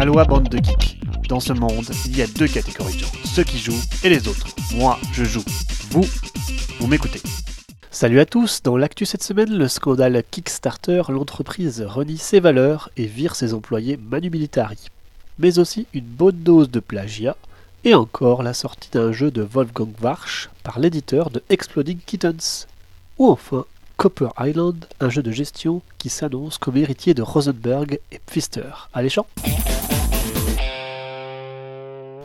Aloha bande de geeks. Dans ce monde, il y a deux catégories de gens, ceux qui jouent et les autres. Moi, je joue. Vous, vous m'écoutez. Salut à tous, dans l'actu cette semaine, le scandale Kickstarter, l'entreprise renie ses valeurs et vire ses employés manu militari. Mais aussi une bonne dose de plagiat, et encore la sortie d'un jeu de Wolfgang Warsch par l'éditeur de Exploding Kittens. Ou enfin, Copper Island, un jeu de gestion qui s'annonce comme héritier de Rosenberg et Pfister. Alléchant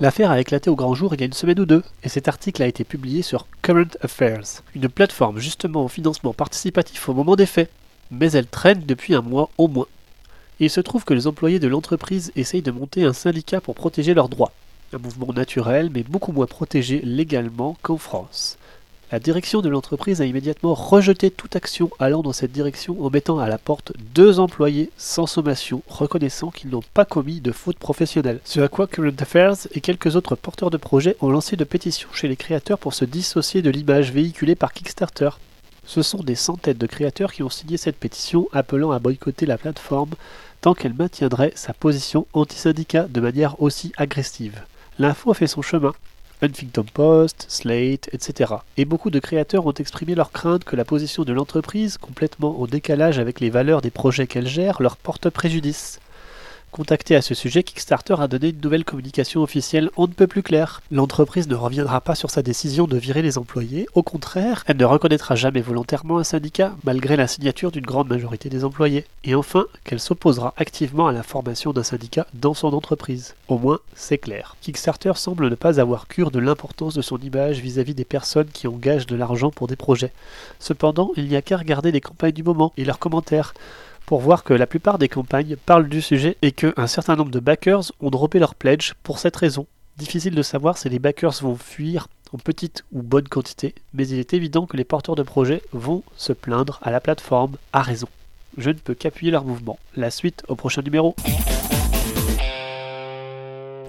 L'affaire a éclaté au grand jour il y a une semaine ou deux, et cet article a été publié sur Current Affairs, une plateforme justement au financement participatif au moment des faits, mais elle traîne depuis un mois au moins. il se trouve que les employés de l'entreprise essayent de monter un syndicat pour protéger leurs droits, un mouvement naturel mais beaucoup moins protégé légalement qu'en France. La direction de l'entreprise a immédiatement rejeté toute action allant dans cette direction en mettant à la porte deux employés sans sommation, reconnaissant qu'ils n'ont pas commis de faute professionnelle. Ce à quoi Current Affairs et quelques autres porteurs de projets ont lancé de pétitions chez les créateurs pour se dissocier de l'image véhiculée par Kickstarter. Ce sont des centaines de créateurs qui ont signé cette pétition appelant à boycotter la plateforme tant qu'elle maintiendrait sa position anti-syndicat de manière aussi agressive. L'info a fait son chemin Huffington Post, Slate, etc. Et beaucoup de créateurs ont exprimé leur crainte que la position de l'entreprise, complètement en décalage avec les valeurs des projets qu'elle gère, leur porte préjudice. Contacté à ce sujet, Kickstarter a donné une nouvelle communication officielle on ne peut plus claire. L'entreprise ne reviendra pas sur sa décision de virer les employés, au contraire, elle ne reconnaîtra jamais volontairement un syndicat, malgré la signature d'une grande majorité des employés. Et enfin, qu'elle s'opposera activement à la formation d'un syndicat dans son entreprise. Au moins, c'est clair. Kickstarter semble ne pas avoir cure de l'importance de son image vis-à-vis -vis des personnes qui engagent de l'argent pour des projets. Cependant, il n'y a qu'à regarder les campagnes du moment et leurs commentaires pour voir que la plupart des campagnes parlent du sujet et qu'un certain nombre de backers ont droppé leur pledge pour cette raison. Difficile de savoir si les backers vont fuir en petite ou bonne quantité, mais il est évident que les porteurs de projets vont se plaindre à la plateforme à raison. Je ne peux qu'appuyer leur mouvement. La suite au prochain numéro.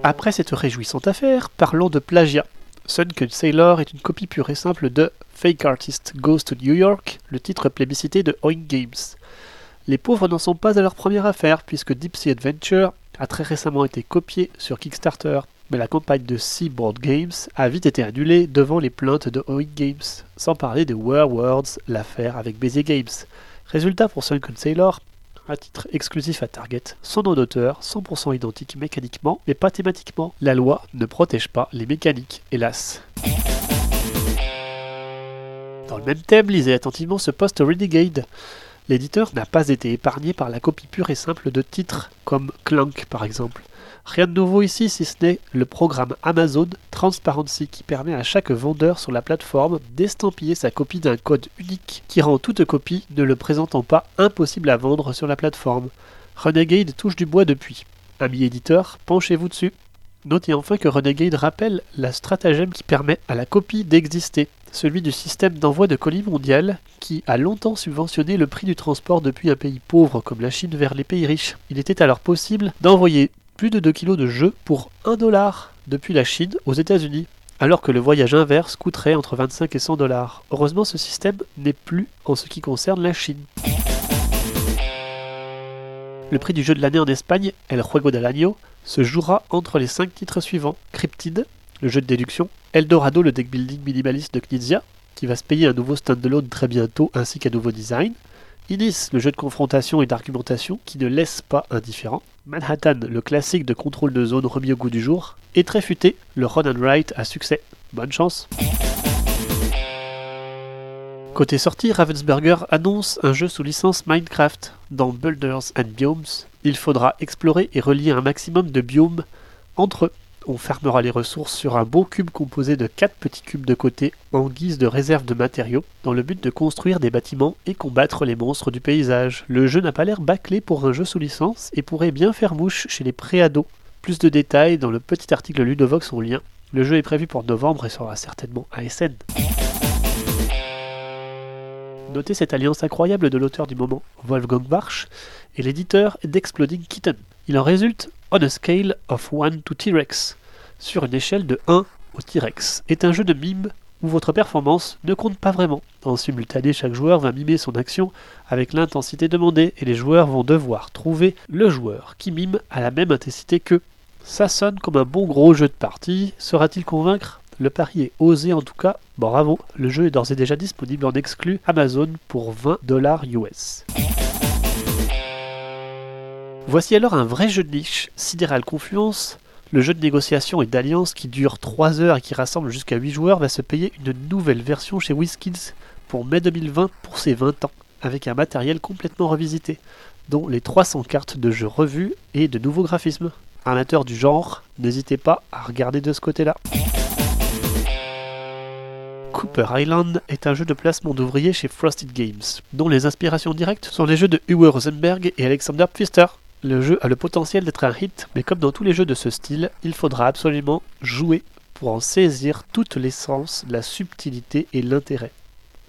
Après cette réjouissante affaire, parlons de plagiat. Sunken Sailor est une copie pure et simple de Fake Artist Goes to New York, le titre plébiscité de Oink Games. Les pauvres n'en sont pas à leur première affaire, puisque Deep Sea Adventure a très récemment été copié sur Kickstarter, mais la campagne de Seaboard Games a vite été annulée devant les plaintes de Oink Games, sans parler de Words, l'affaire avec Bézier Games. Résultat pour Sunken Sailor, un titre exclusif à Target, son nom d'auteur, 100% identique mécaniquement, mais pas thématiquement. La loi ne protège pas les mécaniques, hélas. Dans le même thème, lisez attentivement ce post Renegade. L'éditeur n'a pas été épargné par la copie pure et simple de titres comme Clank par exemple. Rien de nouveau ici si ce n'est le programme Amazon Transparency qui permet à chaque vendeur sur la plateforme d'estampiller sa copie d'un code unique qui rend toute copie ne le présentant pas impossible à vendre sur la plateforme. Renegade touche du bois depuis. Ami éditeur, penchez-vous dessus. Notez enfin que Renegade rappelle la stratagème qui permet à la copie d'exister celui du système d'envoi de colis mondial, qui a longtemps subventionné le prix du transport depuis un pays pauvre comme la Chine vers les pays riches. Il était alors possible d'envoyer plus de 2 kg de jeux pour 1 dollar depuis la Chine aux États-Unis, alors que le voyage inverse coûterait entre 25 et 100 dollars. Heureusement, ce système n'est plus en ce qui concerne la Chine. Le prix du jeu de l'année en Espagne, El Juego del Año, se jouera entre les 5 titres suivants Cryptid, le jeu de déduction, Eldorado, le deck building minimaliste de Knizia, qui va se payer un nouveau standalone très bientôt ainsi qu'un nouveau design, Inis, le jeu de confrontation et d'argumentation qui ne laisse pas indifférent, Manhattan, le classique de contrôle de zone remis au goût du jour, et très le Run and Write à succès. Bonne chance. Côté sortie, Ravensburger annonce un jeu sous licence Minecraft. Dans Builders and Biomes, il faudra explorer et relier un maximum de biomes entre eux on fermera les ressources sur un beau cube composé de 4 petits cubes de côté en guise de réserve de matériaux, dans le but de construire des bâtiments et combattre les monstres du paysage. Le jeu n'a pas l'air bâclé pour un jeu sous licence et pourrait bien faire mouche chez les préados. Plus de détails dans le petit article Ludovox en lien. Le jeu est prévu pour novembre et sera certainement ASN. Notez cette alliance incroyable de l'auteur du moment, Wolfgang Warsch, et l'éditeur d'Exploding Kitten. Il en résulte On a Scale of 1 to T-Rex, sur une échelle de 1 au T-Rex, est un jeu de mime où votre performance ne compte pas vraiment. En simultané, chaque joueur va mimer son action avec l'intensité demandée et les joueurs vont devoir trouver le joueur qui mime à la même intensité qu'eux. Ça sonne comme un bon gros jeu de partie, sera-t-il convaincre? Le pari est osé en tout cas, bravo, le jeu est d'ores et déjà disponible en exclu Amazon pour 20 dollars US. Voici alors un vrai jeu de niche, Sideral Confluence, le jeu de négociation et d'alliance qui dure 3 heures et qui rassemble jusqu'à 8 joueurs va se payer une nouvelle version chez WizKids pour mai 2020 pour ses 20 ans, avec un matériel complètement revisité, dont les 300 cartes de jeu revues et de nouveaux graphismes. Amateur du genre, n'hésitez pas à regarder de ce côté-là. Cooper Island est un jeu de placement d'ouvriers chez Frosted Games, dont les inspirations directes sont les jeux de Uwe Rosenberg et Alexander Pfister. Le jeu a le potentiel d'être un hit, mais comme dans tous les jeux de ce style, il faudra absolument jouer pour en saisir toute l'essence, la subtilité et l'intérêt.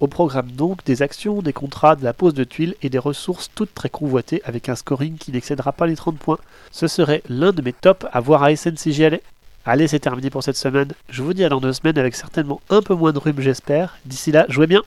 Au programme donc des actions, des contrats, de la pose de tuiles et des ressources toutes très convoitées avec un scoring qui n'excédera pas les 30 points. Ce serait l'un de mes tops à voir à SNCGL. Allez, c'est terminé pour cette semaine. Je vous dis à dans deux semaines avec certainement un peu moins de rhume, j'espère. D'ici là, jouez bien!